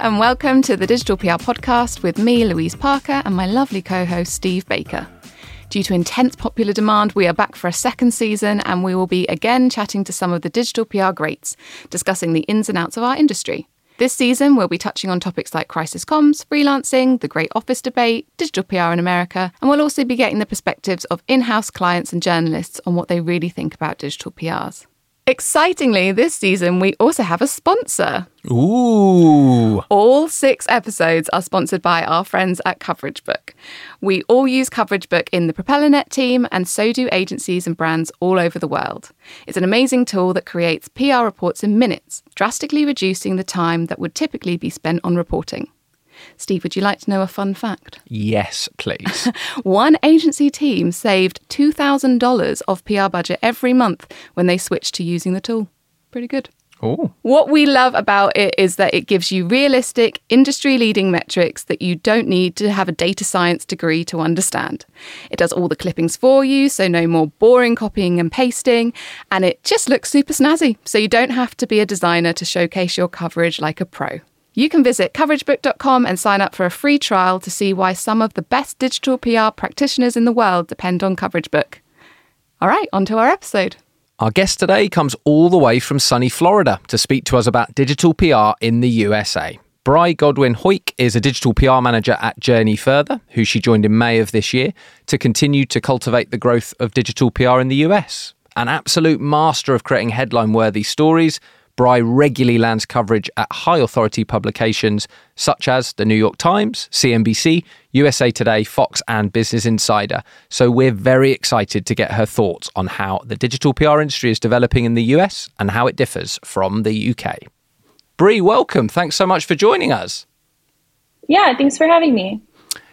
and welcome to the Digital PR Podcast with me, Louise Parker, and my lovely co host, Steve Baker. Due to intense popular demand, we are back for a second season and we will be again chatting to some of the digital PR greats, discussing the ins and outs of our industry. This season, we'll be touching on topics like crisis comms, freelancing, the great office debate, digital PR in America, and we'll also be getting the perspectives of in house clients and journalists on what they really think about digital PRs. Excitingly, this season we also have a sponsor. Ooh. All six episodes are sponsored by our friends at Coverage Book. We all use Coverage Book in the PropellerNet team, and so do agencies and brands all over the world. It's an amazing tool that creates PR reports in minutes, drastically reducing the time that would typically be spent on reporting. Steve, would you like to know a fun fact? Yes, please. One agency team saved $2,000 of PR budget every month when they switched to using the tool. Pretty good. Oh. What we love about it is that it gives you realistic, industry leading metrics that you don't need to have a data science degree to understand. It does all the clippings for you, so no more boring copying and pasting, and it just looks super snazzy, so you don't have to be a designer to showcase your coverage like a pro. You can visit coveragebook.com and sign up for a free trial to see why some of the best digital PR practitioners in the world depend on CoverageBook. All right, on to our episode. Our guest today comes all the way from sunny Florida to speak to us about digital PR in the USA. Bri Godwin Huyke is a digital PR manager at Journey Further, who she joined in May of this year to continue to cultivate the growth of digital PR in the US. An absolute master of creating headline worthy stories Bri regularly lands coverage at high authority publications such as the New York Times, CNBC, USA Today, Fox, and Business Insider. So we're very excited to get her thoughts on how the digital PR industry is developing in the US and how it differs from the UK. Bri, welcome. Thanks so much for joining us. Yeah, thanks for having me.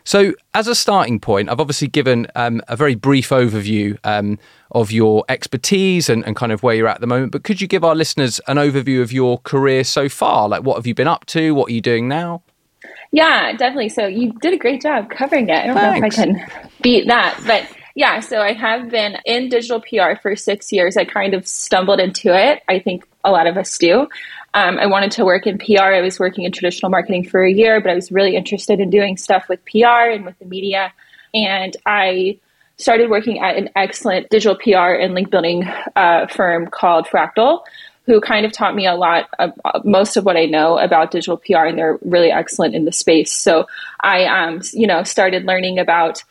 So, as a starting point, I've obviously given um, a very brief overview um, of your expertise and, and, kind of where you're at at the moment. But could you give our listeners an overview of your career so far? Like, what have you been up to? What are you doing now? Yeah, definitely. So, you did a great job covering it. I don't Thanks. know if I can beat that. But yeah, so I have been in digital PR for six years. I kind of stumbled into it. I think a lot of us do. Um, I wanted to work in PR. I was working in traditional marketing for a year, but I was really interested in doing stuff with PR and with the media. And I started working at an excellent digital PR and link building uh, firm called Fractal, who kind of taught me a lot of most of what I know about digital PR, and they're really excellent in the space. So I, um, you know, started learning about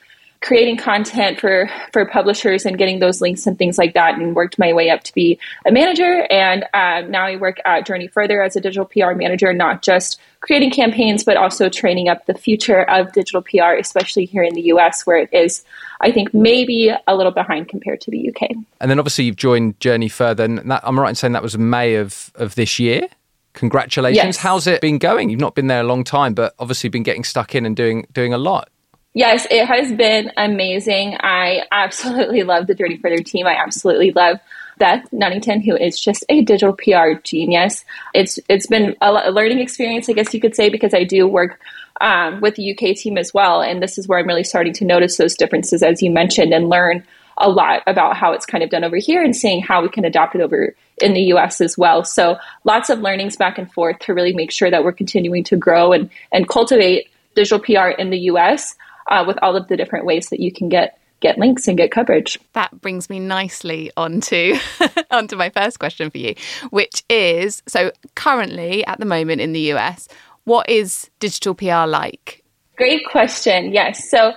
creating content for for publishers and getting those links and things like that and worked my way up to be a manager. And um, now i work at journey further as a digital pr manager not just creating campaigns but also training up the future of digital pr especially here in the us where it is i think maybe a little behind compared to the uk and then obviously you've joined journey further and that, i'm right in saying that was may of of this year. Congratulations. Yes. how's it been going? You've not been there a long time but obviously been getting stuck in and doing doing a lot Yes, it has been amazing. I absolutely love the Journey Further team. I absolutely love Beth Nunnington, who is just a digital PR genius. It's it's been a learning experience, I guess you could say, because I do work um, with the UK team as well, and this is where I'm really starting to notice those differences, as you mentioned, and learn a lot about how it's kind of done over here and seeing how we can adopt it over in the US as well. So lots of learnings back and forth to really make sure that we're continuing to grow and and cultivate digital PR in the US uh, with all of the different ways that you can get get links and get coverage. That brings me nicely onto onto my first question for you, which is so currently at the moment in the US, what is digital PR like? Great question. Yes. So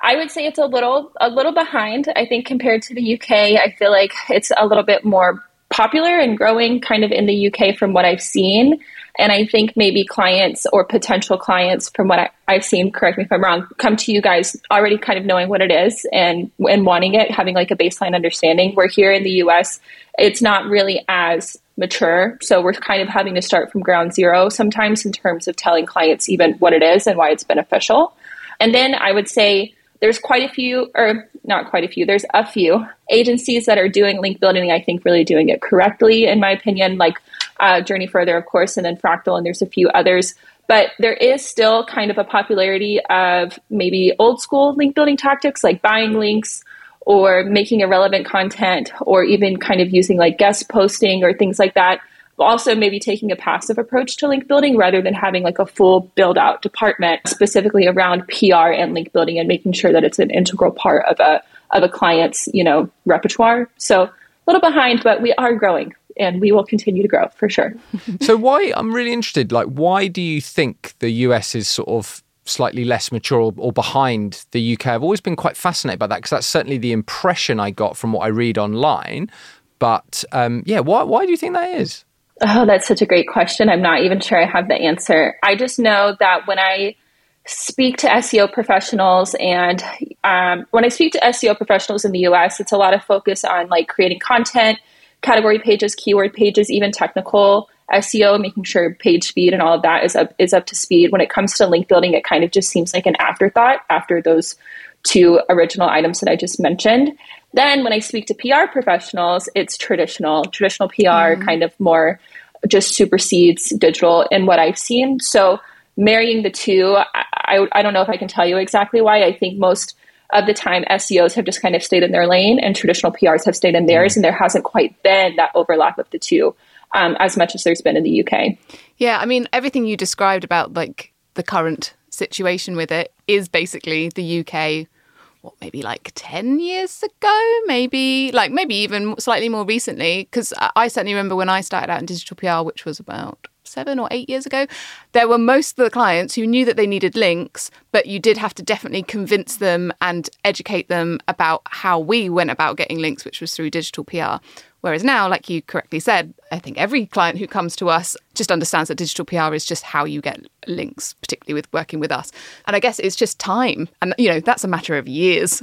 I would say it's a little a little behind. I think compared to the UK, I feel like it's a little bit more popular and growing kind of in the UK from what I've seen. And I think maybe clients or potential clients, from what I, have seen, correct me if I'm wrong, come to you guys already kind of knowing what it is and and wanting it, having like a baseline understanding. Where here in the US, it's not really as mature. So we're kind of having to start from ground zero sometimes in terms of telling clients even what it is and why it's beneficial. And then I would say there's quite a few, or not quite a few, there's a few agencies that are doing link building, I think really doing it correctly, in my opinion, like uh, Journey Further, of course, and then Fractal, and there's a few others. But there is still kind of a popularity of maybe old school link building tactics like buying links or making irrelevant content or even kind of using like guest posting or things like that. also maybe taking a passive approach to link building rather than having like a full build out department specifically around PR and link building and making sure that it's an integral part of a of a client's, you know, repertoire. So a little behind, but we are growing and we will continue to grow for sure. so why I'm really interested like why do you think the US is sort of slightly less mature or, or behind the UK? I've always been quite fascinated by that because that's certainly the impression I got from what I read online. But um, yeah, why why do you think that is? Oh, that's such a great question. I'm not even sure I have the answer. I just know that when I speak to SEO professionals and um, when I speak to SEO professionals in the US, it's a lot of focus on like creating content, category pages, keyword pages, even technical SEO, making sure page speed and all of that is up is up to speed. When it comes to link building, it kind of just seems like an afterthought after those two original items that I just mentioned. Then when I speak to PR professionals, it's traditional. Traditional PR mm-hmm. kind of more just supersedes digital in what I've seen. So marrying the two, I, I, I don't know if I can tell you exactly why. I think most of the time SEOs have just kind of stayed in their lane and traditional PRs have stayed in theirs, mm-hmm. and there hasn't quite been that overlap of the two um, as much as there's been in the UK. Yeah, I mean, everything you described about like the current situation with it is basically the UK what maybe like 10 years ago maybe like maybe even slightly more recently because i certainly remember when i started out in digital pr which was about seven or eight years ago there were most of the clients who knew that they needed links but you did have to definitely convince them and educate them about how we went about getting links which was through digital pr Whereas now, like you correctly said, I think every client who comes to us just understands that digital PR is just how you get links, particularly with working with us. And I guess it's just time. And, you know, that's a matter of years.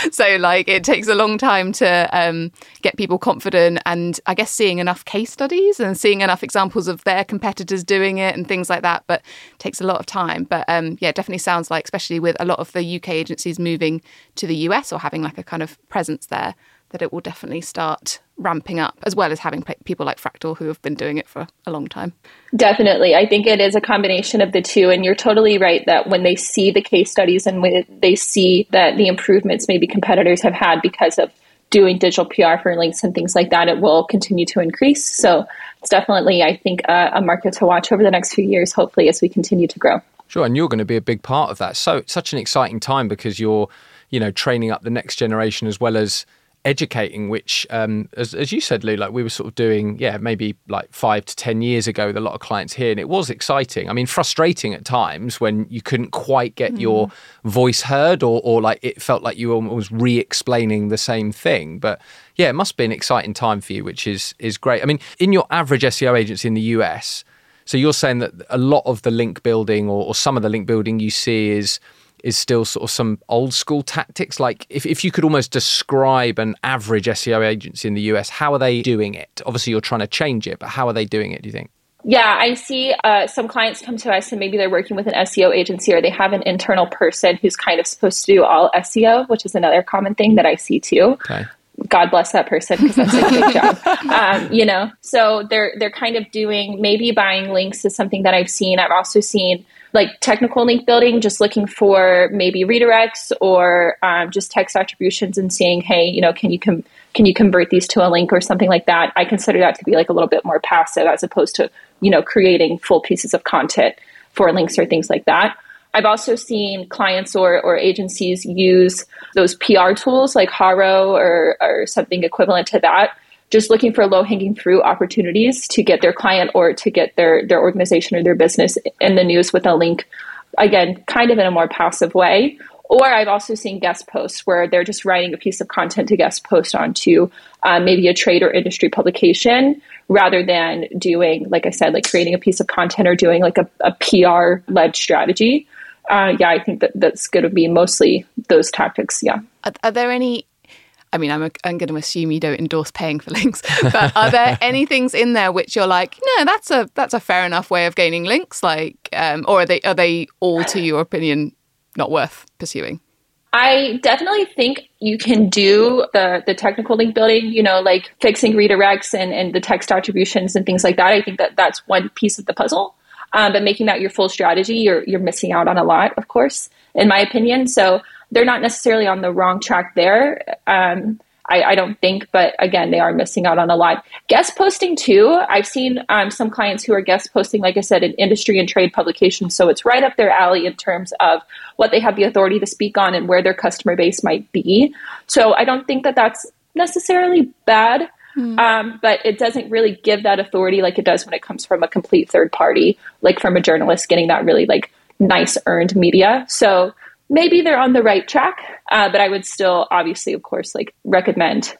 so, like, it takes a long time to um, get people confident. And I guess seeing enough case studies and seeing enough examples of their competitors doing it and things like that. But it takes a lot of time. But um, yeah, definitely sounds like, especially with a lot of the UK agencies moving to the US or having like a kind of presence there, that it will definitely start ramping up, as well as having people like Fractal who have been doing it for a long time. Definitely. I think it is a combination of the two. And you're totally right that when they see the case studies and when they see that the improvements maybe competitors have had because of doing digital PR for links and things like that, it will continue to increase. So it's definitely, I think, a, a market to watch over the next few years, hopefully, as we continue to grow. Sure, and you're going to be a big part of that. So such an exciting time because you're, you know, training up the next generation as well as educating, which, um, as, as you said, Lou, like we were sort of doing, yeah, maybe like five to 10 years ago with a lot of clients here. And it was exciting. I mean, frustrating at times when you couldn't quite get mm. your voice heard or, or like it felt like you were almost re explaining the same thing. But yeah, it must be an exciting time for you, which is, is great. I mean, in your average SEO agency in the US, so you're saying that a lot of the link building or, or some of the link building you see is is still sort of some old school tactics. Like if, if you could almost describe an average SEO agency in the US, how are they doing it? Obviously, you're trying to change it, but how are they doing it, do you think? Yeah, I see uh, some clients come to us and maybe they're working with an SEO agency or they have an internal person who's kind of supposed to do all SEO, which is another common thing that I see too. Okay. God bless that person because that's a good job. Um, you know, so they're they're kind of doing maybe buying links is something that I've seen. I've also seen like technical link building, just looking for maybe redirects or um, just text attributions and seeing, hey, you know, can you com- can you convert these to a link or something like that? I consider that to be like a little bit more passive as opposed to you know creating full pieces of content for links or things like that. I've also seen clients or, or agencies use those PR tools like Haro or, or something equivalent to that just looking for low hanging fruit opportunities to get their client or to get their their organization or their business in the news with a link again kind of in a more passive way or I've also seen guest posts where they're just writing a piece of content to guest post onto uh, maybe a trade or industry publication rather than doing, like I said, like creating a piece of content or doing like a, a PR led strategy. Uh, yeah, I think that that's going to be mostly those tactics. Yeah. Are, are there any I mean, I'm, a, I'm going to assume you don't endorse paying for links, but are there any things in there which you're like, no, that's a that's a fair enough way of gaining links, like, um, or are they are they all, to your opinion, not worth pursuing? I definitely think you can do the the technical link building, you know, like fixing redirects and, and the text attributions and things like that. I think that that's one piece of the puzzle. Um, but making that your full strategy, you're you're missing out on a lot, of course, in my opinion. So they're not necessarily on the wrong track there. Um, I, I, don't think, but again, they are missing out on a lot. Guest posting too. I've seen um, some clients who are guest posting, like I said, in industry and trade publications. So it's right up their alley in terms of what they have the authority to speak on and where their customer base might be. So I don't think that that's necessarily bad. Mm. Um, but it doesn't really give that authority like it does when it comes from a complete third party, like from a journalist getting that really like nice earned media. So maybe they're on the right track, uh, but I would still, obviously, of course, like recommend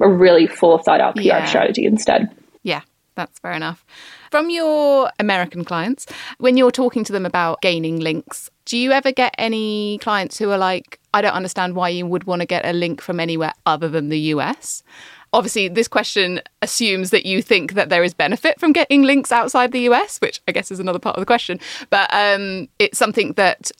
a really full thought out PR yeah. strategy instead. Yeah, that's fair enough. From your American clients, when you're talking to them about gaining links, do you ever get any clients who are like, I don't understand why you would want to get a link from anywhere other than the US? Obviously, this question assumes that you think that there is benefit from getting links outside the US, which I guess is another part of the question. But um, it's something that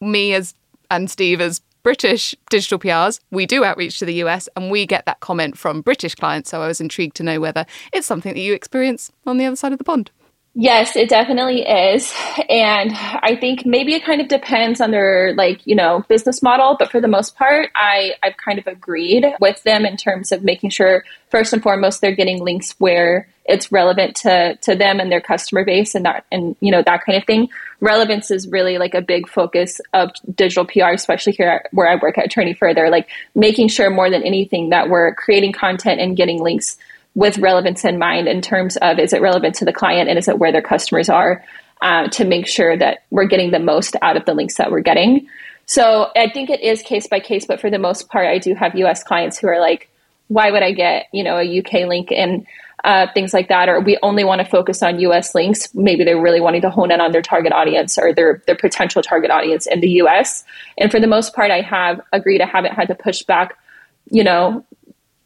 me as and Steve as British digital PRs, we do outreach to the US and we get that comment from British clients. So I was intrigued to know whether it's something that you experience on the other side of the pond. Yes, it definitely is. And I think maybe it kind of depends on their like, you know, business model, but for the most part, I I've kind of agreed with them in terms of making sure first and foremost they're getting links where it's relevant to to them and their customer base and that and you know that kind of thing. Relevance is really like a big focus of digital PR, especially here at, where I work at Journey Further, like making sure more than anything that we're creating content and getting links with relevance in mind in terms of is it relevant to the client and is it where their customers are uh, to make sure that we're getting the most out of the links that we're getting. So I think it is case by case, but for the most part, I do have US clients who are like, why would I get, you know, a UK link and uh, things like that, or we only want to focus on US links. Maybe they're really wanting to hone in on their target audience or their, their potential target audience in the US. And for the most part, I have agreed. I haven't had to push back, you know,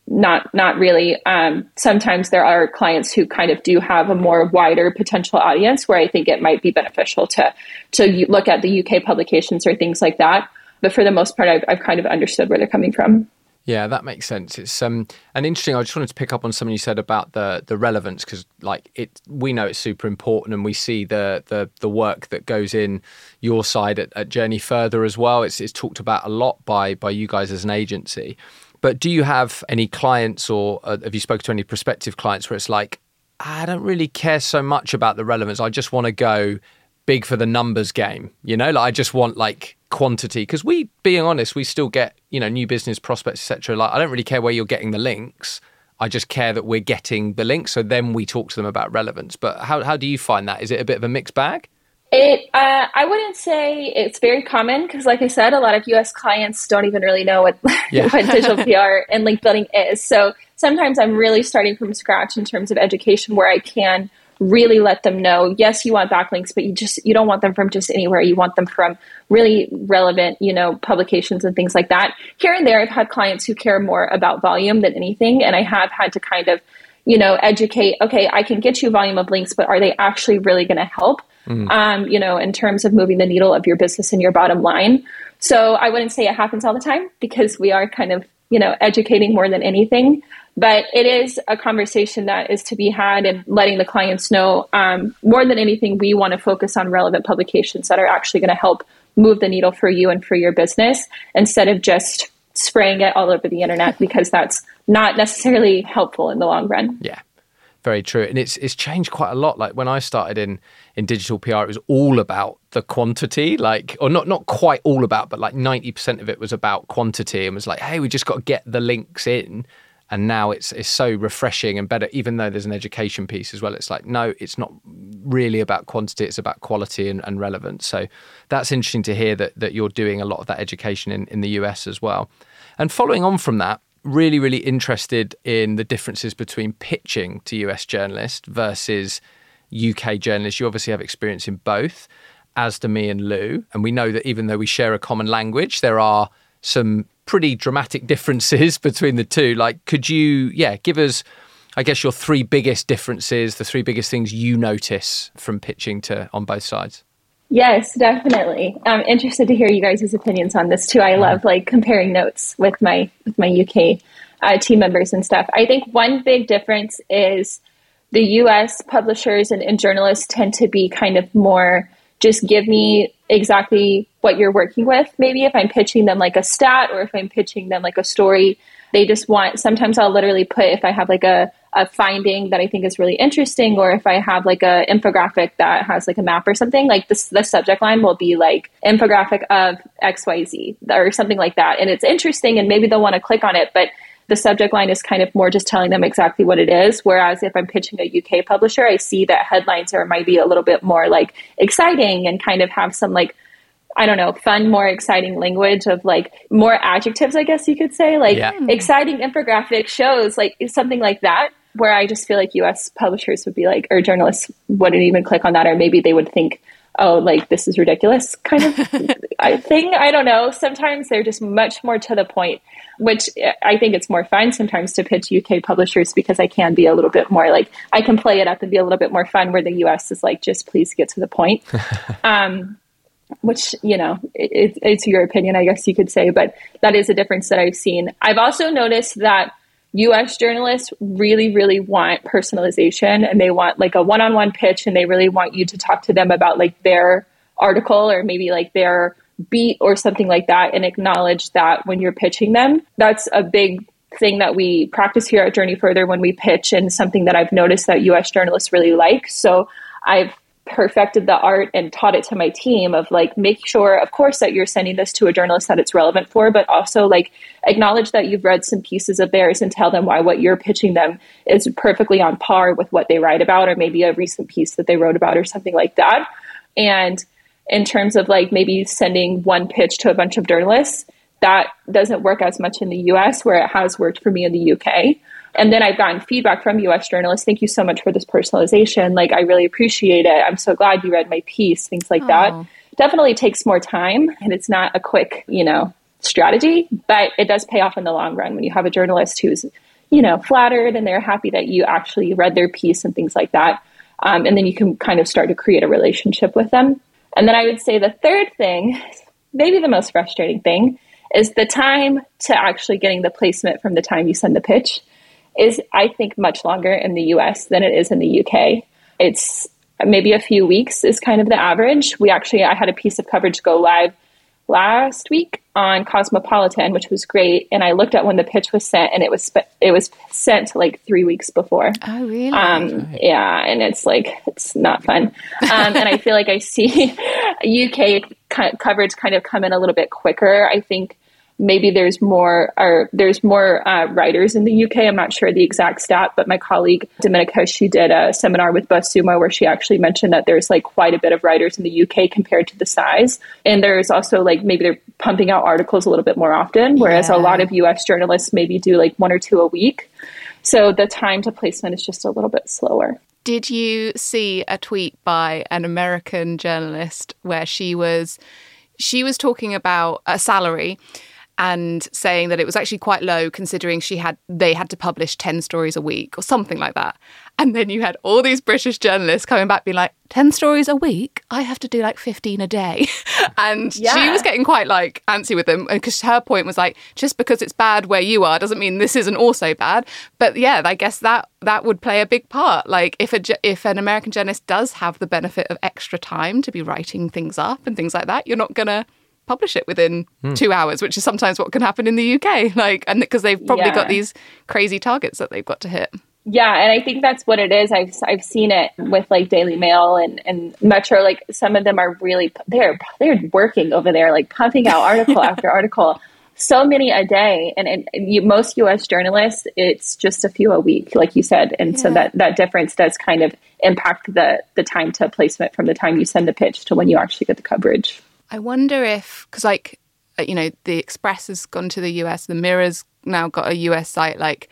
not not really. Um, sometimes there are clients who kind of do have a more wider potential audience where I think it might be beneficial to to look at the UK publications or things like that. But for the most part, I've, I've kind of understood where they're coming from. Yeah, that makes sense. It's um and interesting. I just wanted to pick up on something you said about the the relevance because like it, we know it's super important, and we see the the the work that goes in your side at, at Journey Further as well. It's it's talked about a lot by by you guys as an agency. But do you have any clients or uh, have you spoken to any prospective clients where it's like, I don't really care so much about the relevance. I just want to go big for the numbers game. You know, like I just want like quantity because we, being honest, we still get you know new business prospects, etc. Like I don't really care where you're getting the links. I just care that we're getting the links. So then we talk to them about relevance. But how how do you find that? Is it a bit of a mixed bag? It, uh, I wouldn't say it's very common because, like I said, a lot of U.S. clients don't even really know what, yeah. what digital PR and link building is. So sometimes I'm really starting from scratch in terms of education, where I can really let them know. Yes, you want backlinks, but you just you don't want them from just anywhere. You want them from really relevant, you know, publications and things like that. Here and there, I've had clients who care more about volume than anything, and I have had to kind of, you know, educate. Okay, I can get you volume of links, but are they actually really going to help? mm. um, you know, in terms of moving the needle of your business and your bottom line. So I wouldn't say it happens all the time because we are kind of, you know, educating more than anything. But it is a conversation that is to be had and letting the clients know um, more than anything, we want to focus on relevant publications that are actually going to help move the needle for you and for your business instead of just spraying it all over the internet because that's not necessarily helpful in the long run. Yeah very true. And it's it's changed quite a lot. Like when i started in in digital pr it was all about the quantity like or not not quite all about but like 90% of it was about quantity and was like hey we just got to get the links in and now it's it's so refreshing and better even though there's an education piece as well it's like no it's not really about quantity it's about quality and, and relevance so that's interesting to hear that that you're doing a lot of that education in, in the us as well and following on from that really, really interested in the differences between pitching to US journalists versus UK journalists. You obviously have experience in both, as do me and Lou. And we know that even though we share a common language, there are some pretty dramatic differences between the two. Like, could you, yeah, give us, I guess, your three biggest differences, the three biggest things you notice from pitching to on both sides? Yes, definitely. I'm interested to hear you guys' opinions on this too. I love like comparing notes with my with my UK uh, team members and stuff. I think one big difference is the US publishers and, and journalists tend to be kind of more just give me exactly what you're working with. Maybe if I'm pitching them like a stat or if I'm pitching them like a story, they just want sometimes I'll literally put if I have like a a finding that I think is really interesting, or if I have like a infographic that has like a map or something, like this, the subject line will be like infographic of XYZ or something like that. And it's interesting and maybe they'll want to click on it, but the subject line is kind of more just telling them exactly what it is. Whereas if I'm pitching a UK publisher, I see that headlines are might be a little bit more like exciting and kind of have some like I don't know, fun, more exciting language of like more adjectives, I guess you could say, like yeah. Hmm. exciting infographic shows, like something like that where I just feel like US publishers would be like, or journalists wouldn't even click on that, or maybe they would think, oh, like this is ridiculous kind of thing. I don't know. Sometimes they're just much more to the point, which I think it's more fun sometimes to pitch UK publishers because I can be a little bit more like, I can play it up and be a little bit more fun where the US is like, just please get to the point. um, which you know it, it's your opinion i guess you could say but that is a difference that i've seen i've also noticed that US journalists really, really want personalization and they want like a one on one pitch and they really want you to talk to them about like their article or maybe like their beat or something like that and acknowledge that when you're pitching them. That's a big thing that we practice here at Journey Further when we pitch and something that I've noticed that US journalists really like. So I've perfected the art and taught it to my team of like make sure of course that you're sending this to a journalist that it's relevant for but also like acknowledge that you've read some pieces of theirs and tell them why what you're pitching them is perfectly on par with what they write about or maybe a recent piece that they wrote about or something like that and in terms of like maybe sending one pitch to a bunch of journalists that doesn't work as much in the US where it has worked for me in the UK and then I've gotten feedback from US journalists. Thank you so much for this personalization. Like, I really appreciate it. I'm so glad you read my piece, things like Aww. that. Definitely takes more time and it's not a quick, you know, strategy, but it does pay off in the long run when you have a journalist who's, you know, flattered and they're happy that you actually read their piece and things like that. Um, and then you can kind of start to create a relationship with them. And then I would say the third thing, maybe the most frustrating thing, is the time to actually getting the placement from the time you send the pitch is, I think, much longer in the US than it is in the UK. It's maybe a few weeks is kind of the average. We actually, I had a piece of coverage go live last week on Cosmopolitan, which was great. And I looked at when the pitch was sent, and it was it was sent like three weeks before. Oh, really? Um, yeah, and it's like it's not fun. Um, and I feel like I see UK coverage kind of come in a little bit quicker. I think maybe there's more or there's more uh, writers in the UK. I'm not sure the exact stat, but my colleague Dominica, she did a seminar with BuzzSumo where she actually mentioned that there's like quite a bit of writers in the UK compared to the size. And there's also like maybe they're pumping out articles a little bit more often, whereas yeah. a lot of US journalists maybe do like one or two a week. So the time to placement is just a little bit slower. Did you see a tweet by an American journalist where she was she was talking about a salary and saying that it was actually quite low considering she had they had to publish 10 stories a week or something like that. And then you had all these british journalists coming back being like 10 stories a week? I have to do like 15 a day. And yeah. she was getting quite like antsy with them because her point was like just because it's bad where you are doesn't mean this isn't also bad. But yeah i guess that that would play a big part. Like if a if an american journalist does have the benefit of extra time to be writing things up and things like that you're not going to publish it within mm. two hours, which is sometimes what can happen in the UK. Like, and because they've probably yeah. got these crazy targets that they've got to hit. Yeah, and I think that's what it is. I've I've seen it with like Daily Mail and, and Metro. Like some of them are really they're they're working over there, like pumping out article after article, so many a day. And, and you, most U.S. journalists, it's just a few a week, like you said. And yeah. so that that difference does kind of impact the the time to placement from the time you send the pitch to when you actually get the coverage. I wonder if, because like, uh, you know, the Express has gone to the US, the Mirror's now got a US site. Like,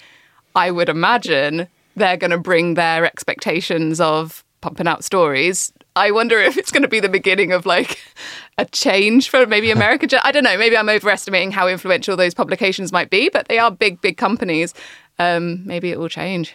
I would imagine they're going to bring their expectations of pumping out stories. I wonder if it's going to be the beginning of like a change for maybe America. I don't know. Maybe I'm overestimating how influential those publications might be, but they are big, big companies. Um, maybe it will change.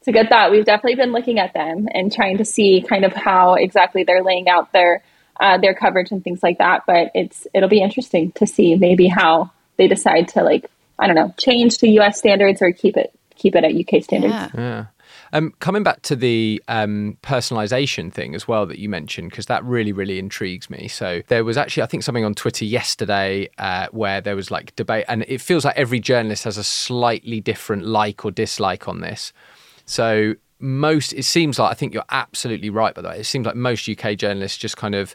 It's a good thought. We've definitely been looking at them and trying to see kind of how exactly they're laying out their uh, their coverage and things like that. But it's it'll be interesting to see maybe how they decide to like I don't know change to U.S. standards or keep it keep it at UK standards. Yeah. yeah. Um, coming back to the um, personalization thing as well that you mentioned, because that really, really intrigues me. So there was actually, I think, something on Twitter yesterday uh, where there was like debate, and it feels like every journalist has a slightly different like or dislike on this. So most, it seems like, I think you're absolutely right, by the way. It seems like most UK journalists just kind of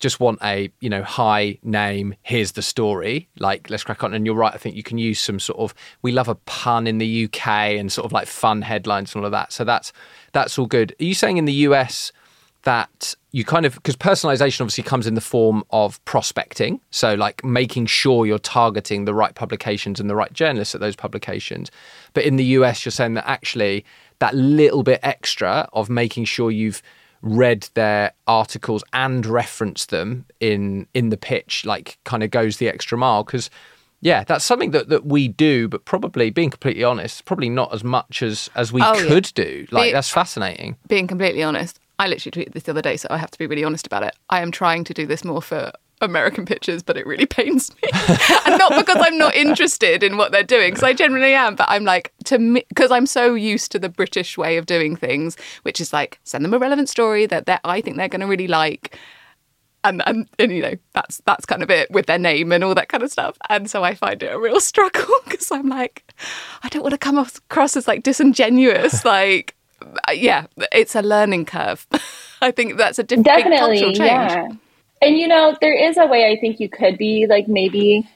just want a you know hi name here's the story like let's crack on. And you're right i think you can use some sort of we love a pun in the uk and sort of like fun headlines and all of that. So that's that's all good. Are you saying in the us that you kind of because personalization obviously comes in the form of prospecting so like making sure you're targeting the right publications and the right journalists at those publications. But in the us you're saying that actually that little bit extra of making sure you've read their articles and referenced them in in the pitch like kind of goes the extra mile. Because yeah that's something that, that we do but probably being completely honest probably not as much as as we oh, could yeah. do. Like Be- that's fascinating. Being completely honest i literally tweeted this the other day so i have to be really honest about it. I am trying to do this more for American pictures, but it really pains me. and not because I'm not interested in what they're doing, because I generally am, but I'm like, to me, because I'm so used to the British way of doing things, which is like, send them a relevant story that I think they're going to really like. And, and, and you know that's that's kind of it with their name and all that kind of stuff and so i find it a real struggle because i'm like i don't want to come across as like disingenuous like yeah it's a learning curve i think that's a different definitely change yeah and you know, there is a way I think you could be like maybe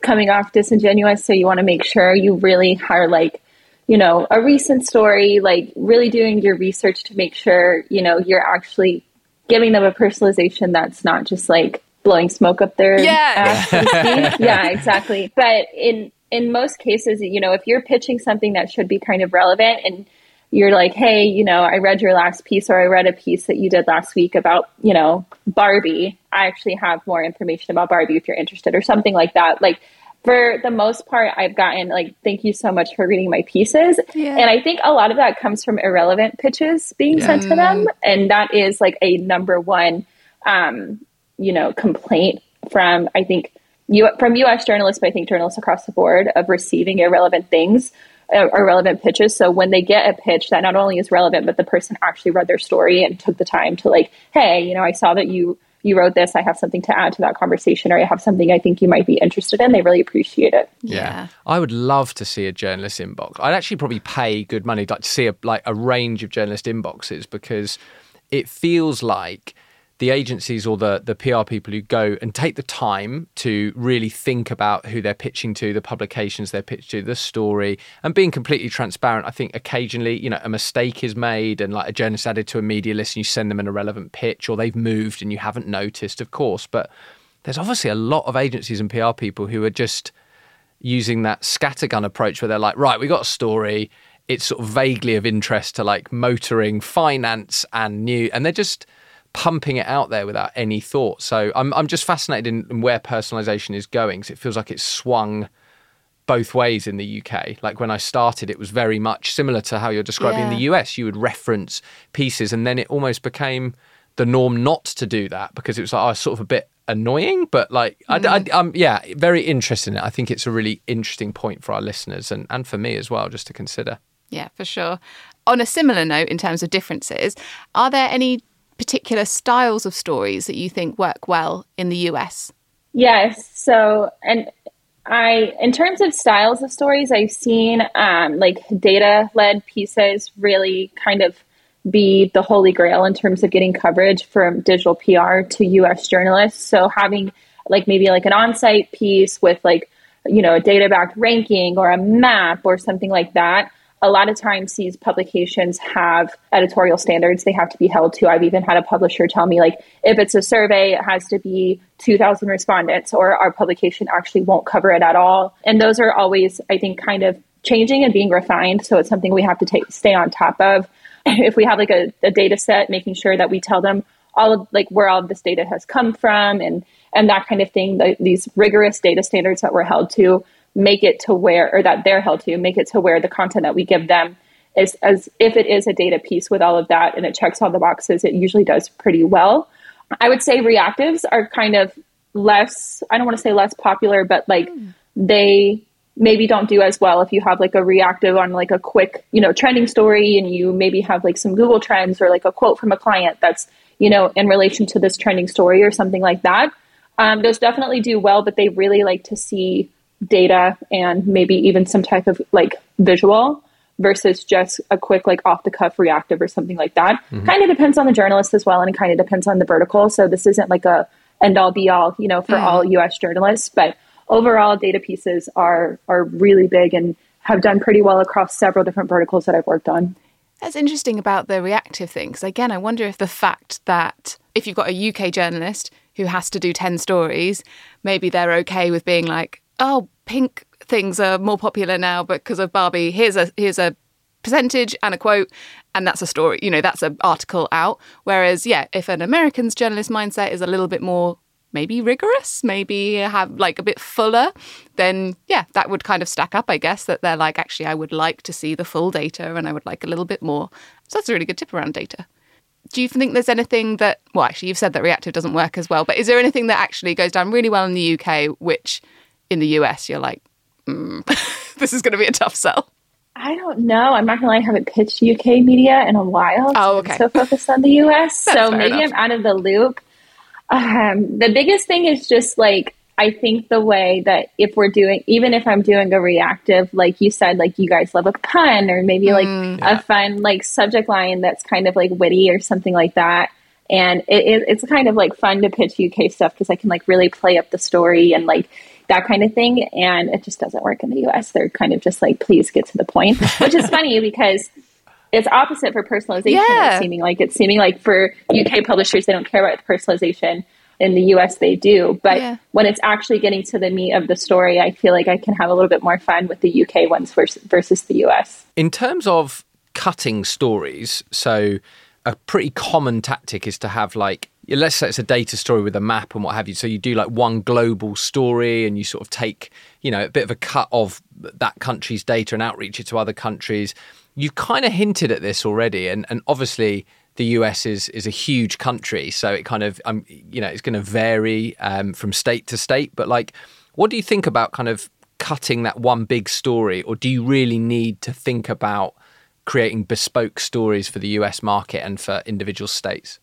coming off disingenuous. So you want to make sure you really are like, you know, a recent story, like really doing your research to make sure, you know, you're actually giving them a personalization that's not just like blowing smoke up their yeah. ass. yeah, exactly. But in in most cases, you know, if you're pitching something that should be kind of relevant and you're like, hey, you know, I read your last piece or I read a piece that you did last week about, you know, Barbie. I actually have more information about Barbie if you're interested or something like that. Like for the most part, I've gotten like, thank you so much for reading my pieces. Yeah. And I think a lot of that comes from irrelevant pitches being yeah. sent to them. And that is like a number one, um, you know, complaint from, I think, you, from US journalists, but I think journalists across the board of receiving irrelevant things Uh, are relevant pitches. So when they get a pitch that not only is relevant, but the person actually read their story and took the time to like, hey, you know, I saw that you you wrote this. I have something to add to that conversation, or I have something I think you might be interested in. They really appreciate it. Yeah, yeah. I would love to see a journalist inbox. I'd actually probably pay good money like to see a, like a range of journalist inboxes because it feels like the agencies or the the PR people who go and take the time to really think about who they're pitching to, the publications they're pitching to, the story, and being completely transparent. I think occasionally, you know, a mistake is made and like a journalist added to a media list and you send them an irrelevant pitch or they've moved and you haven't noticed, of course. But there's obviously a lot of agencies and PR people who are just using that scattergun approach where they're like, right, we got a story. It's sort of vaguely of interest to like motoring, finance, and new, and they're just pumping it out there without any thought. So I'm I'm just fascinated in, in where personalization is going. Because it feels like it's swung both ways in the UK. Like when I started, it was very much similar to how you're describing yeah. in the US. You would reference pieces, and then it almost became the norm not to do that because it was like oh, sort of a bit annoying. But like, mm. I, I, I'm yeah, very interested in it. I think it's a really interesting point for our listeners and and for me as well, just to consider. Yeah, for sure. On a similar note, in terms of differences, are there any particular styles of stories that you think work well in the US? Yes. So, and I, in terms of styles of stories, I've seen um, like data led pieces really kind of be the holy grail in terms of getting coverage from digital PR to US journalists. So, having like maybe like an on site piece with like, you know, a data backed ranking or a map or something like that a lot of times these publications have editorial standards they have to be held to. I've even had a publisher tell me, like, if it's a survey, it has to be 2,000 respondents, or our publication actually won't cover it at all. And those are always, I think, kind of changing and being refined. So it's something we have to take, stay on top of. If we have like a, a data set, making sure that we tell them all of like where all of this data has come from and and that kind of thing. The, these rigorous data standards that we're held to make it to where, or that they're held to, make it to where the content that we give them is as if it is a data piece with all of that and it checks all the boxes, it usually does pretty well. I would say reactives are kind of less, I don't want to say less popular, but like mm. they maybe don't do as well if you have like a reactive on like a quick, you know, trending story and you maybe have like some Google trends or like a quote from a client that's, you know, in relation to this trending story or something like that. Um, those definitely do well, but they really like to see data and maybe even some type of like visual versus just a quick like off the cuff reactive or something like that. Mm-hmm. Kind of depends on the journalist as well and it kind of depends on the vertical. So this isn't like a end all be all, you know, for mm. all US journalists, but overall data pieces are are really big and have done pretty well across several different verticals that I've worked on. That's interesting about the reactive thing. Because again, I wonder if the fact that if you've got a UK journalist who has to do 10 stories, maybe they're okay with being like, oh, pink things are more popular now because of Barbie. Here's a here's a percentage and a quote and that's a story you know that's an article out whereas yeah if an american's journalist mindset is a little bit more maybe rigorous maybe have like a bit fuller then yeah that would kind of stack up i guess that they're like actually i would like to see the full data and i would like a little bit more so that's a really good tip around data do you think there's anything that well actually you've said that reactive doesn't work as well but is there anything that actually goes down really well in the uk which in the us you're like mm, this is going to be a tough sell I don't know. I'm not gonna lie, I haven't pitched UK media in a while. Oh, okay. I'm so focused on the US. so maybe enough. I'm out of the loop. Um, the biggest thing is just like I think the way that if we're doing, even if I'm doing a reactive, like you said, like you guys love a pun or maybe like mm, yeah. a fun like subject line that's kind of like witty or something like that. And it, it, it's kind of like fun to pitch UK stuff because I can like really play up the story and like that kind of thing. And it just doesn't work in the US. They're kind of just like, please get to the point, which is funny because it's opposite for personalization. Yeah. It's seeming like it's seeming like for UK publishers, they don't care about the personalization. In the US, they do. But yeah. when it's actually getting to the meat of the story, I feel like I can have a little bit more fun with the UK ones versus, versus the US. In terms of cutting stories, so a pretty common tactic is to have like let's say it's a data story with a map and what have you. So you do like one global story and you sort of take, you know, a bit of a cut of that country's data and outreach it to other countries. You've kind of hinted at this already, and, and obviously the US is is a huge country, so it kind of um, you know it's going to vary um, from state to state. But like, what do you think about kind of cutting that one big story, or do you really need to think about creating bespoke stories for the US market and for individual states?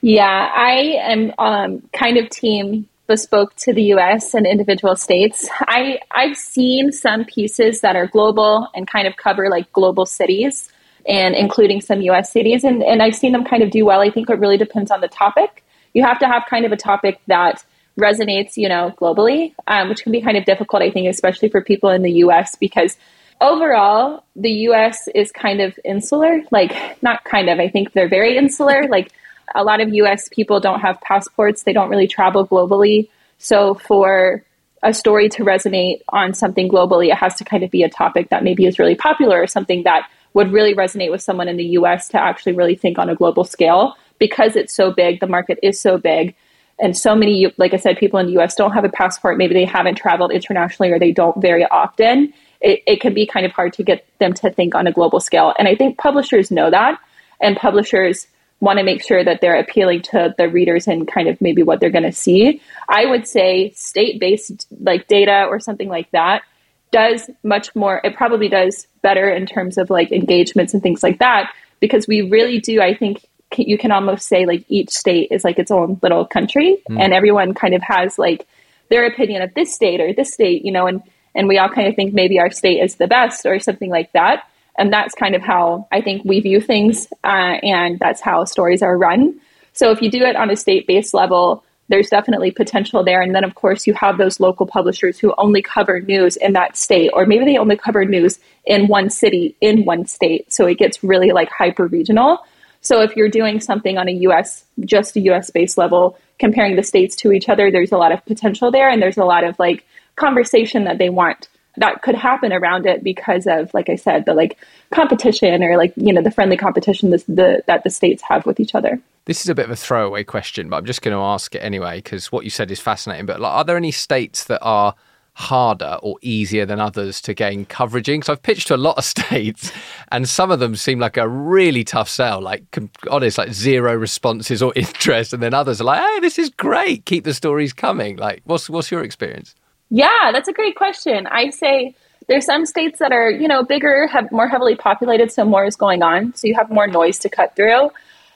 Yeah, I am um, kind of team bespoke to the US and individual states. I, I've seen some pieces that are global and kind of cover like global cities and including some US cities. And, and I've seen them kind of do well. I think it really depends on the topic. You have to have kind of a topic that resonates, you know, globally, um, which can be kind of difficult, I think, especially for people in the US because overall, the US is kind of insular. Like, not kind of, I think they're very insular. Like, a lot of US people don't have passports, they don't really travel globally. So for a story to resonate on something globally, it has to kind of be a topic that maybe is really popular or something that would really resonate with someone in the US to actually really think on a global scale because it's so big, the market is so big. And so many, like I said, people in the US don't have a passport. Maybe they haven't traveled internationally or they don't very often. It, it can be kind of hard to get them to think on a global scale. And I think publishers know that. And publishers want to make sure that they're appealing to the readers and kind of maybe what they're going to see. I would say state based like data or something like that does much more, it probably does better in terms of like engagements and things like that because we really do, I think you can almost say like each state is like its own little country mm. and everyone kind of has like their opinion of this state or this state, you know, and and we all kind of think maybe our state is the best or something like that. And that's kind of how I think we view things, uh, and that's how stories are run. So if you do it on a state based level, there's definitely potential there. And then, of course, you have those local publishers who only cover news in that state, or maybe they only cover news in one city, in one state. So it gets really like hyper regional. So if you're doing something on a US, just a US based level, comparing the states to each other, there's a lot of potential there. And there's a lot of like conversation that they want that could happen around it because of like i said the like competition or like you know the friendly competition this, the, that the states have with each other this is a bit of a throwaway question but i'm just going to ask it anyway because what you said is fascinating but like, are there any states that are harder or easier than others to gain coverage in? Because I've pitched to a lot of states, and some of them seem like a really tough sell. Like, honest, like zero responses or interest, and then others are like, "Hey, this is great. Keep the stories coming." Like, what's what's your experience? Yeah, that's a great question. I say there's some states that are, you know, bigger, have more heavily populated, so more is going on. So you have more noise to cut through.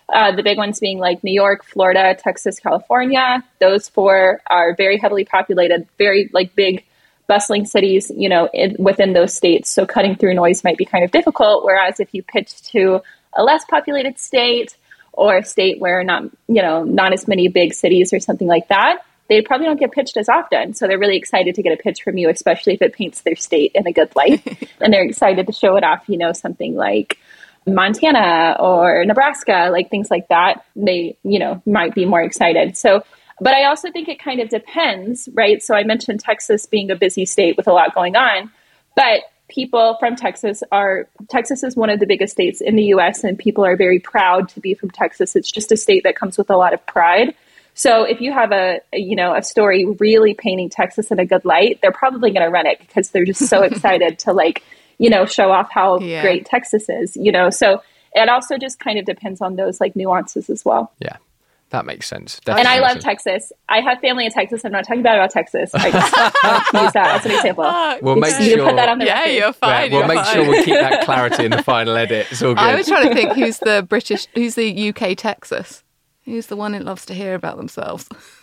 Uh, the big ones being like New York, Florida, Texas, California. Those four are very heavily populated, very like big, bustling cities, you know, in, within those states. So cutting through noise might be kind of difficult. Whereas if you pitch to a less populated state or a state where not, you know, not as many big cities or something like that, they probably don't get pitched as often. So they're really excited to get a pitch from you, especially if it paints their state in a good light. and they're excited to show it off, you know, something like Montana or Nebraska, like things like that. They, you know, might be more excited. So, but I also think it kind of depends, right? So I mentioned Texas being a busy state with a lot going on, but people from Texas are Texas is one of the biggest states in the US and people are very proud to be from Texas. It's just a state that comes with a lot of pride. So if you have a, a, you know a story really painting Texas in a good light, they're probably going to run it because they're just so excited to like you know show off how yeah. great Texas is. You know, so it also just kind of depends on those like nuances as well. Yeah. That makes sense. Definitely and I love. Texas. I have family in Texas. I'm not talking bad about Texas. I just use that as an example. We'll make sure. Put that on the yeah, record. you're fine. Yeah, we'll you're make fine. sure we keep that clarity in the final edit. It's all good. I was trying to think who's the British, who's the UK Texas. Who's the one who loves to hear about themselves?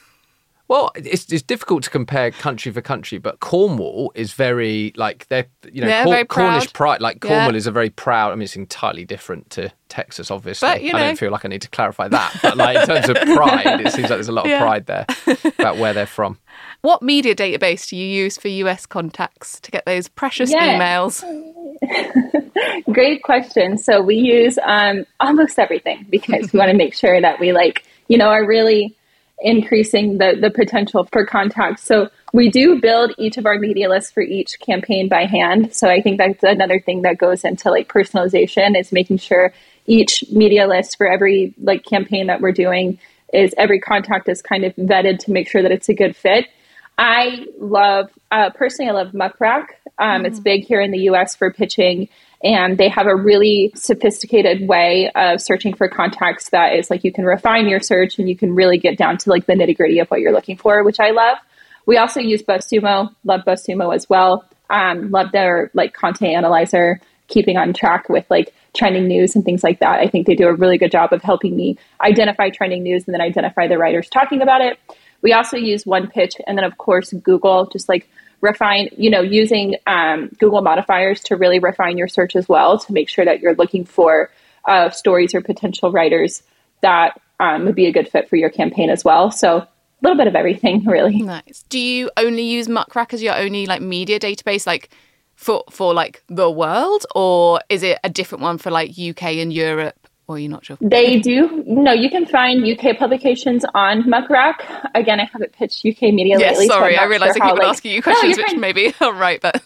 Well, it's, it's difficult to compare country for country, but Cornwall is very like they're you know Yeah, Cor- very proud. Cornish pride. Like Yeah. Cornwall is a very proud. I mean, it's entirely different to Texas, obviously. But, you I don't feel like I need to clarify that, but like in terms of pride, it seems like there's a lot of pride there about where they're from. What media database do you use for US contacts to get those precious Yeah. emails? Great question. So we use um, almost everything because we want to make sure that we like, you know, are really increasing the, the potential for contact. So we do build each of our media lists for each campaign by hand. So I think that's another thing that goes into like personalization is making sure each media list for every like campaign that we're doing is every contact is kind of vetted to make sure that it's a good fit. I love, uh, personally, I love Muck Rack. Um, It's big here in the US for pitching, and they have a really sophisticated way of searching for contacts that is like you can refine your search and you can really get down to like the nitty gritty of what you're looking for, which I love. We also use BuzzSumo, love BuzzSumo as well. Um, love their like content analyzer, keeping on track with like trending news and things like that. I think they do a really good job of helping me identify trending news and then identify the writers talking about it. We also use OnePitch and then, of course, Google, just like refine, you know, using um, Google modifiers to really refine your search as well to make sure that you're looking for uh, stories or potential writers that um, would be a good fit for your campaign as well. So a little bit of everything, really. Nice. Do you only use Muck Rack as your only like media database, like for for like the world, or is it a different one for like UK and Europe? Or you're not sure? They do. No, you can find UK publications on Muck Rack. Again, I haven't pitched UK media Yes, lately. so sorry, not I realised sure I keep like- asking you questions, you're which fine. maybe are right, but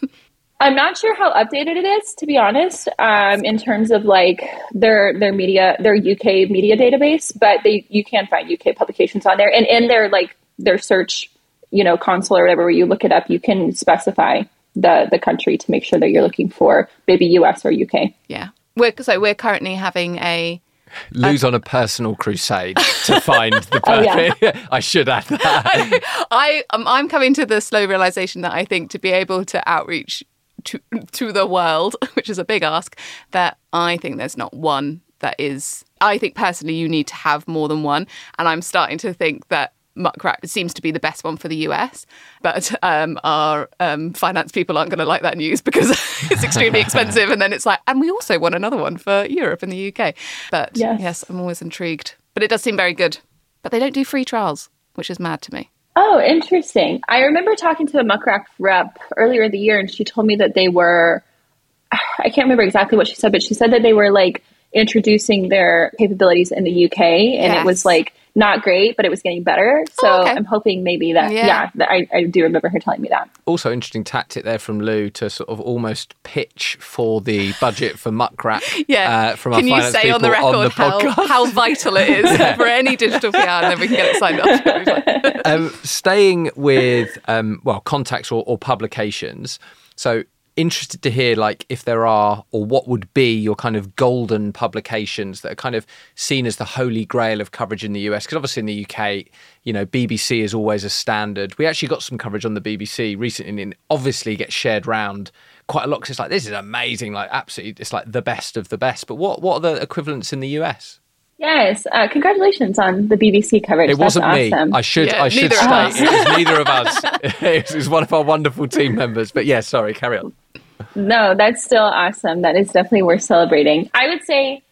I'm not sure how updated it is, to be honest, um, in terms of like their their media, their UK media database. But they you can find UK publications on there, and in their like their search, you know, console or whatever, where you look it up, you can specify the the country to make sure that you're looking for maybe US or UK. yeah. We're so we're currently having a Lou's on a personal crusade to find the Oh, yeah. perfect. I should add that. I um, I'm coming to the slow realization that I think to be able to outreach to to the world, which is a big ask, that I think there's not one that is. I think personally you need to have more than one, and I'm starting to think that. Muck Rack seems to be the best one for the US, but um, our um, finance people aren't going to like that news because it's extremely expensive. And then it's like, and we also want another one for Europe and the UK. But Yes. yes, I'm always intrigued. But it does seem very good. But they don't do free trials, which is mad to me. Oh, interesting. I remember talking to a Muck Rack rep earlier in the year, and she told me that they were. I can't remember exactly what she said, but she said that they were like introducing their capabilities in the UK, and it was like not great, but it was getting better. So Oh, okay. I'm hoping maybe that. Yeah. Yeah, that I, I do remember her telling me that. also, interesting tactic there from Lou to sort of almost pitch for the budget for Muck Rack. Yeah. uh, from can our you say on the people record the how, how vital it is for any digital PR and then we can get it signed off? um, staying with um, well contacts or, or publications. So interested to hear like if there are or what would be your kind of golden publications that are kind of seen as the holy grail of coverage in the US because obviously in the UK you know BBC is always a standard we actually got some coverage on the BBC recently and obviously gets shared round quite a lot because it's like this is amazing like absolutely it's like the best of the best but what what are the equivalents in the US Yes, uh, congratulations on the BBC coverage. It wasn't That's me. I should Yeah, I should neither state us. it was neither of us. it was one of our wonderful team members. But yeah, sorry, carry on. No, that's still awesome. That is definitely worth celebrating. I would say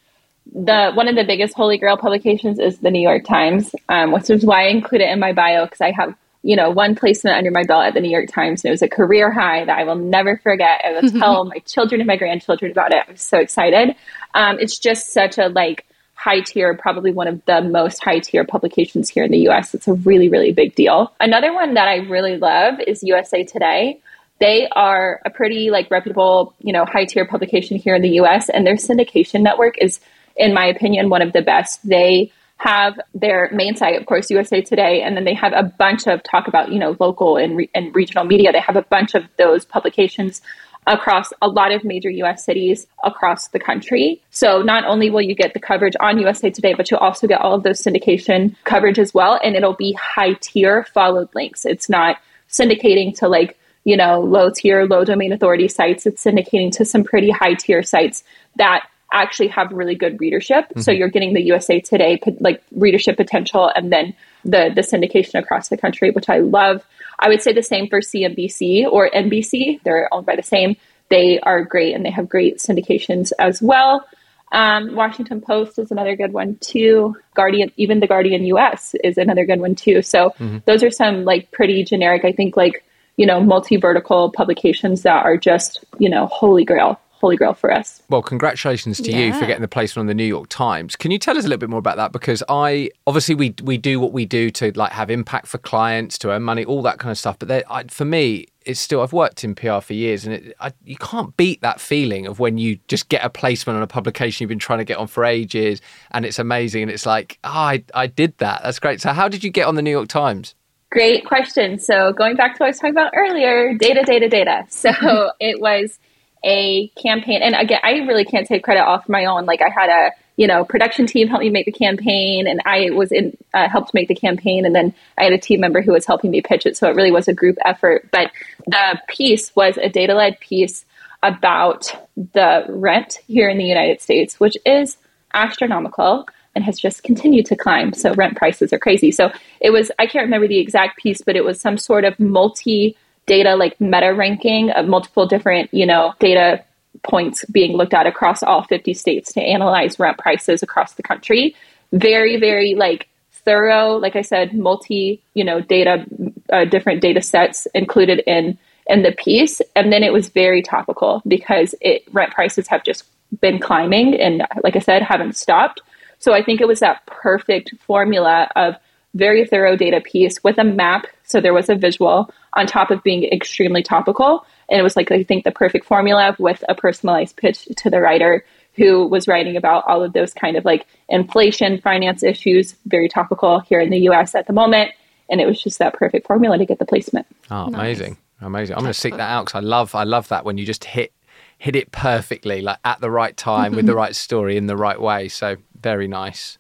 the one of the biggest holy grail publications is the New York Times, um, which is why I include it in my bio because I have you know one placement under my belt at the New York Times, and it was a career high that I will never forget. I will tell my children and my grandchildren about it. I'm so excited. Um, it's just such a like high tier, probably one of the most high tier publications here in the US. It's a really, really big deal. Another one that I really love is USA Today. They are a pretty like reputable, you know, high tier publication here in the US and their syndication network is in my opinion one of the best. They have their main site, of course, USA Today, and then they have a bunch of talk about, you know, local and, re- and regional media. They have a bunch of those publications across a lot of major US cities across the country. So not only will you get the coverage on USA Today, but you'll also get all of those syndication coverage as well. And it'll be high tier followed links. It's not syndicating to like, you know, low tier, low domain authority sites. It's syndicating to some pretty high tier sites that actually have really good readership. So you're getting the USA Today like readership potential and then the the syndication across the country, which I love. I would say the same for CNBC or NBC. They're owned by the same. They are great and they have great syndications as well. Um, Washington Post is another good one too. Guardian, even the Guardian US is another good one too. So those are some like pretty generic, I think like, you know, multi vertical publications that are just, you know, holy grail, holy grail for us. Well, congratulations to you for getting the placement on the New York Times. Can you tell us a little bit more about that? Because I obviously we we do what we do to like have impact for clients, to earn money, all that kind of stuff. But there, I, for me, it's still I've worked in PR for years, and it, I, you can't beat that feeling of when you just get a placement on a publication you've been trying to get on for ages, and it's amazing, and it's like, oh, I I did that. That's great. So how did you get on the New York Times? Great question. So going back to what I was talking about earlier, data, data, data. So it was a campaign, and again, I really can't take credit off my own. Like I had a you know production team help me make the campaign, and I was in uh, helped make the campaign, and then I had a team member who was helping me pitch it. So it really was a group effort. But the piece was a data led piece about the rent here in the United States, which is astronomical and has just continued to climb. So rent prices are crazy. So it was, I can't remember the exact piece, but it was some sort of multi data, like meta ranking of multiple different, you know, data points being looked at across all 50 states to analyze rent prices across the country. Very, very like thorough, like I said, multi, you know, data, uh, different data sets included in in the piece and then it was very topical because it rent prices have just been climbing and like i said haven't stopped so i think it was that perfect formula of very thorough data piece with a map. So there was a visual on top of being extremely topical. And it was like i think the perfect formula with a personalized pitch to the writer who was writing about all of those kind of like inflation finance issues very topical here in the us at the moment. And it was just that perfect formula to get the placement. Oh, amazing, amazing! I'm going to seek that out because I love, I love that when you just hit hit it perfectly, like at the right time with the right story in the right way. So very nice.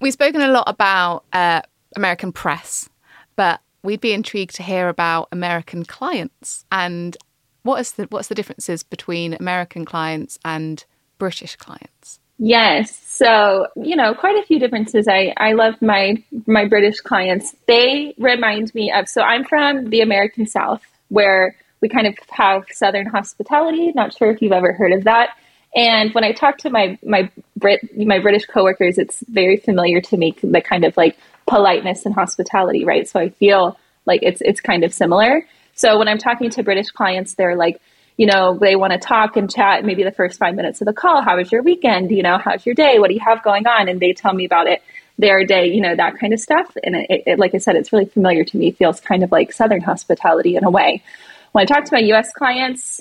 We've spoken a lot about uh, American press, but we'd be intrigued to hear about American clients and what is the what's the differences between American clients and British clients? Yes. So, you know, quite a few differences. I, I love my my British clients. They remind me of so I'm from the American South where we kind of have southern hospitality. Not sure if you've ever heard of that. And when I talk to my my Brit my British coworkers, it's very familiar to me the kind of like politeness and hospitality, right? So I feel like it's it's kind of similar. So when I'm talking to British clients, they're like, you know, they want to talk and chat maybe the first five minutes of the call. How was your weekend? You know, how's your day? What do you have going on? And they tell me about it, their day, you know, that kind of stuff. And it, it, like I said, it's really familiar to me. It feels kind of like Southern hospitality in a way. When I talk to my US clients,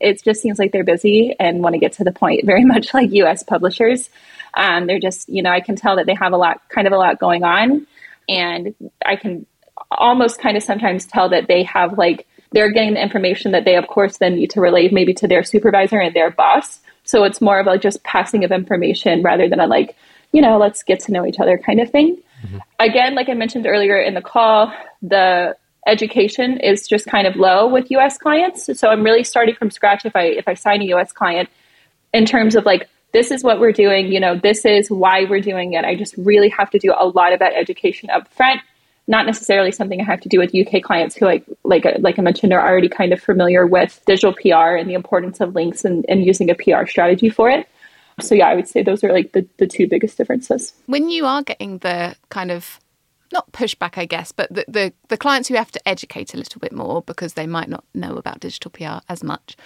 it just seems like they're busy and want to get to the point, very much like US publishers. Um, they're just, you know, I can tell that they have a lot, kind of a lot going on. And I can almost kind of sometimes tell that they have like they're getting the information that they, of course, then need to relay maybe to their supervisor and their boss. So it's more of a just passing of information rather than a like, you know, let's get to know each other kind of thing. Mm-hmm. Again, like I mentioned earlier in the call, the education is just kind of low with US clients. So I'm really starting from scratch if I if I sign a US client in terms of like this is what we're doing, you know, this is why we're doing it. I just really have to do a lot of that education up front. Not necessarily something I have to do with UK clients who like like like I mentioned are already kind of familiar with digital PR and the importance of links and, and using a PR strategy for it. So yeah, I would say those are like the, the two biggest differences. When you are getting the kind of not pushback, I guess, but the, the, the clients who have to educate a little bit more because they might not know about digital PR as much.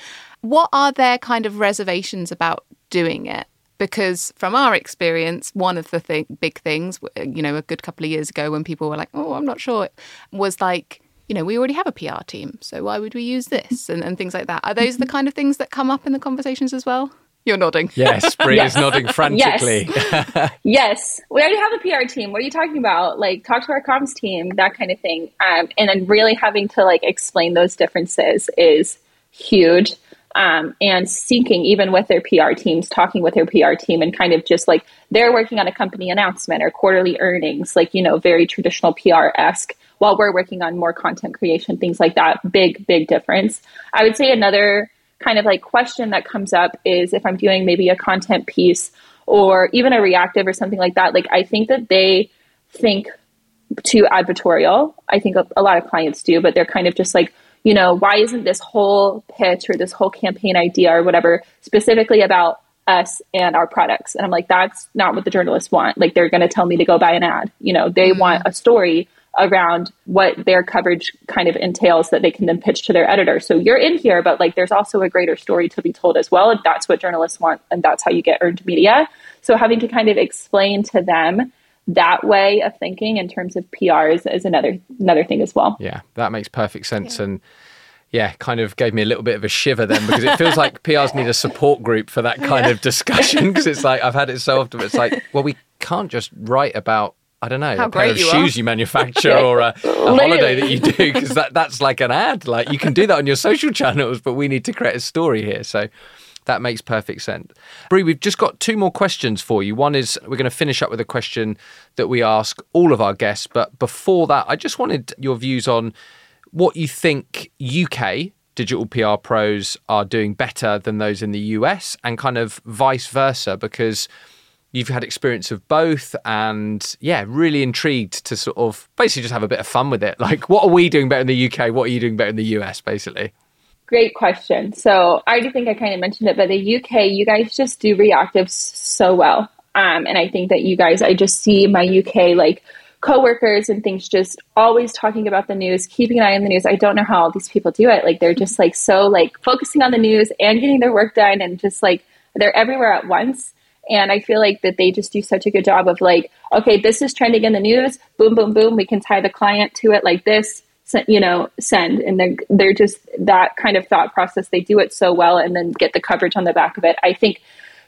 What are their kind of reservations about doing it? Because from our experience, one of the th- big things, you know, a good couple of years ago when people were like, "Oh, I'm not sure," was like, you know, we already have a PR team, so why would we use this and, and things like that. Are those the kind of things that come up in the conversations as well? You're nodding. Yes, Bri yes. is nodding frantically. Yes. yes. We already have a PR team. What are you talking about? Like, talk to our comms team, that kind of thing. Um, and then really having to like explain those differences is huge. Um, and seeking even with their PR teams, talking with their PR team, and kind of just like they're working on a company announcement or quarterly earnings, like you know, very traditional PR esque. While we're working on more content creation, things like that. Big, big difference. I would say another kind of like question that comes up is if I'm doing maybe a content piece or even a reactive or something like that, like I think that they think too advertorial. I think a, a lot of clients do, but they're kind of just like, you know, why isn't this whole pitch or this whole campaign idea or whatever specifically about us and our products? And I'm like, that's not what the journalists want. Like, they're going to tell me to go buy an ad. You know, they mm-hmm. want a story around what their coverage kind of entails that they can then pitch to their editor. So you're in here, but like there's also a greater story to be told as well. And that's what journalists want. And that's how you get earned media. So having to kind of explain to them that way of thinking in terms of PRs is, is another another thing as well. Yeah, that makes perfect sense. Yeah. And yeah, kind of gave me a little bit of a shiver then because it feels like PRs need a support group for that kind yeah. of discussion because it's like I've had it so often. It's like, well, we can't just write about I don't know, How a pair of you shoes are. you manufacture or a, a holiday that you do, because that, that's like an ad. Like you can do that on your social channels, but we need to create a story here. So that makes perfect sense. Bri, we've just got two more questions for you. One is we're going to finish up with a question that we ask all of our guests. But before that, I just wanted your views on what you think UK digital PR pros are doing better than those in the US and kind of vice versa, because you've had experience of both and yeah really intrigued to sort of basically just have a bit of fun with it. Like what are we doing better in the uk what are you doing better in the us basically? Great question. So i do think i kind of mentioned it but the uk you guys just do reactives so well. Um, and i think that you guys i just see my uk like coworkers and things just always talking about the news keeping an eye on the news. I don't know how all these people do it. Like they're just like so like focusing on the news and getting their work done and just like they're everywhere at once and I feel like that they just do such a good job of like, okay, this is trending in the news. Boom, boom, boom. We can tie the client to it like this. You know, send, and then they're just that kind of thought process. They do it so well, and then get the coverage on the back of it. I think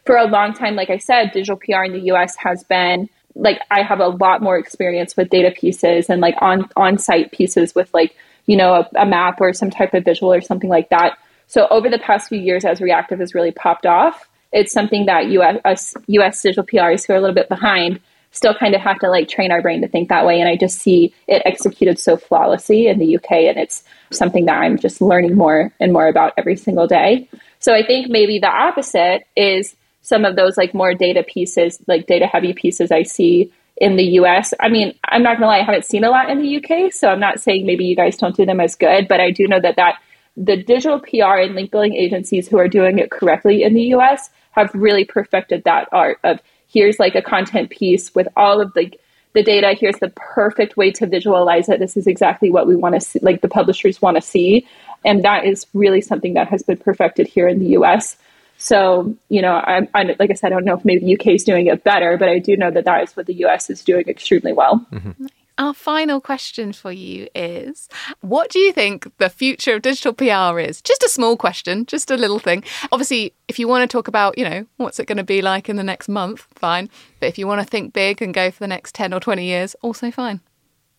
for a long time, like I said, digital PR in the U.S. has been like I have a lot more experience with data pieces and like on on site pieces with like you know a, a map or some type of visual or something like that. So over the past few years, as reactive has really popped off, it's something that US, US digital PRs who are a little bit behind still kind of have to like train our brain to think that way. And I just see it executed so flawlessly in the UK. And it's something that I'm just learning more and more about every single day. So I think maybe the opposite is some of those like more data pieces, like data heavy pieces I see in the US. I mean, I'm not gonna lie, I haven't seen a lot in the UK. So I'm not saying maybe you guys don't do them as good, but I do know that that the digital PR and link building agencies who are doing it correctly in the US have really perfected that art of here's like a content piece with all of the the data here's the perfect way to visualize it. This is exactly what we want to see like the publishers want to see. And that is really something that has been perfected here in the us so you know I'm, I'm like i said i don't know if maybe uk is doing it better but i do know that that is what the us is doing extremely well. Mm-hmm. Our final question for you is What do you think the future of digital PR is? Just a small question, just a little thing. Obviously, if you want to talk about, you know, what's it going to be like in the next month, fine. But if you want to think big and go for the next 10 or 20 years, also fine.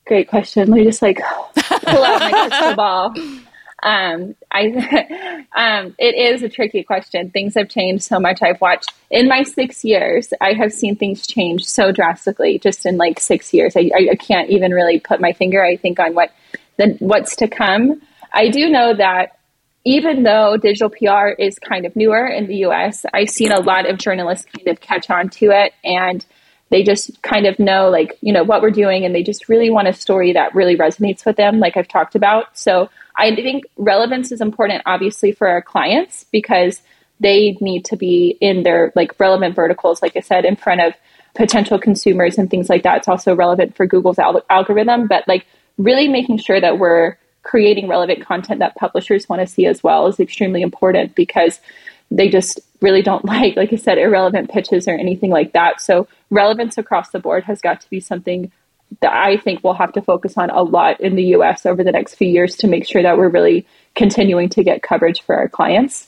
Great question. Let me just like pull out my crystal ball. Um, I, um, it is a tricky question. Things have changed so much. I've watched in my six years, I have seen things change so drastically just in like six years. I, I can't even really put my finger, I think, on what the, what's to come. I do know that even though digital PR is kind of newer in the US, I've seen a lot of journalists kind of catch on to it and they just kind of know like, you know, what we're doing and they just really want a story that really resonates with them, like I've talked about. So I think relevance is important, obviously, for our clients because they need to be in their like relevant verticals, like I said, in front of potential consumers and things like that. It's also relevant for Google's al- algorithm, but like really making sure that we're creating relevant content that publishers want to see as well is extremely important because they just really don't like, like I said, irrelevant pitches or anything like that. So relevance across the board has got to be something that I think we'll have to focus on a lot in the US over the next few years to make sure that we're really continuing to get coverage for our clients.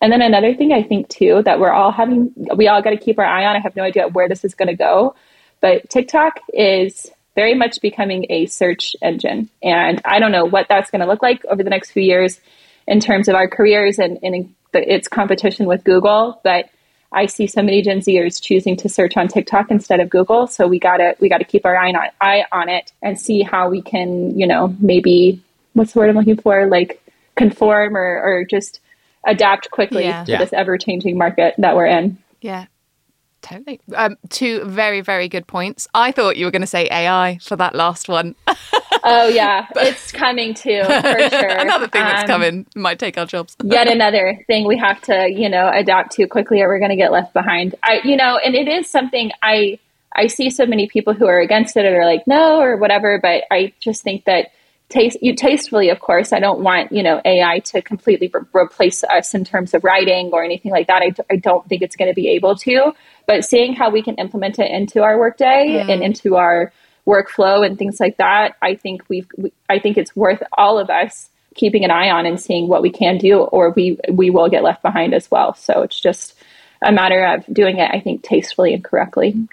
And then another thing I think too that we're all having, we all got to keep our eye on. I have no idea where this is going to go, but TikTok is very much becoming a search engine. And I don't know what that's going to look like over the next few years in terms of our careers and, and its competition with Google. But I see so many Gen Zers choosing to search on TikTok instead of Google. So we gotta we gotta keep our eye on eye on it and see how we can, you know, maybe what's the word I'm looking for? Like conform or, or just adapt quickly yeah. to yeah. this ever changing market that we're in. Yeah. Totally. Um, two very, very good points. I thought you were going to say AI for that last one. oh yeah, it's coming too for sure. another thing that's um, coming might take our jobs. yet another thing we have to, you know, adapt to quickly, or we're going to get left behind. I, you know, and it is something I I see so many people who are against it or like no or whatever, but I just think that taste you tastefully of course. I don't want you know ai to completely re- replace us in terms of writing or anything like that. I d- I don't think it's going to be able to. But seeing how we can implement it into our workday mm. and into our workflow and things like that i think we've we, i think it's worth all of us keeping an eye on and seeing what we can do or we we will get left behind as well. So it's just a matter of doing it i think tastefully and correctly.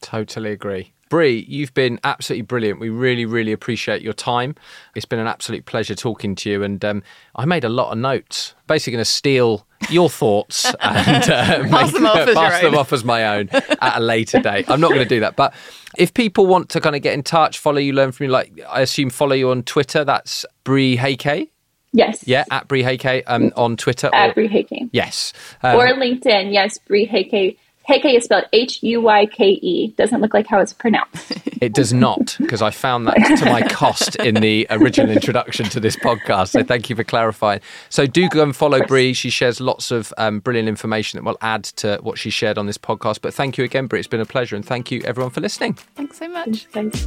Totally agree Bri, you've been absolutely brilliant. We really, really appreciate your time. It's been an absolute pleasure talking to you. And um, I made a lot of notes. Basically, going to steal your thoughts and uh, pass, them, off, pass them off as my own at a later date. I'm not going to do that. But if people want to kind of get in touch, follow you, learn from you, like I assume follow you on Twitter, that's Bri Huyke. Yes. Yeah, at Bri Huyke um, on Twitter. At or, Bri Huyke. Yes. Um, or LinkedIn. Yes, Bri Huyke Huyke is spelled H U Y K E. Doesn't look like how it's pronounced. It does not, because I found that to my cost in the original introduction to this podcast. So thank you for clarifying. So do go and follow Bri. She shares lots of um, brilliant information that will add to what she shared on this podcast. But thank you again, Bri. It's been a pleasure. And thank you, everyone, for listening. Thanks so much. Thanks.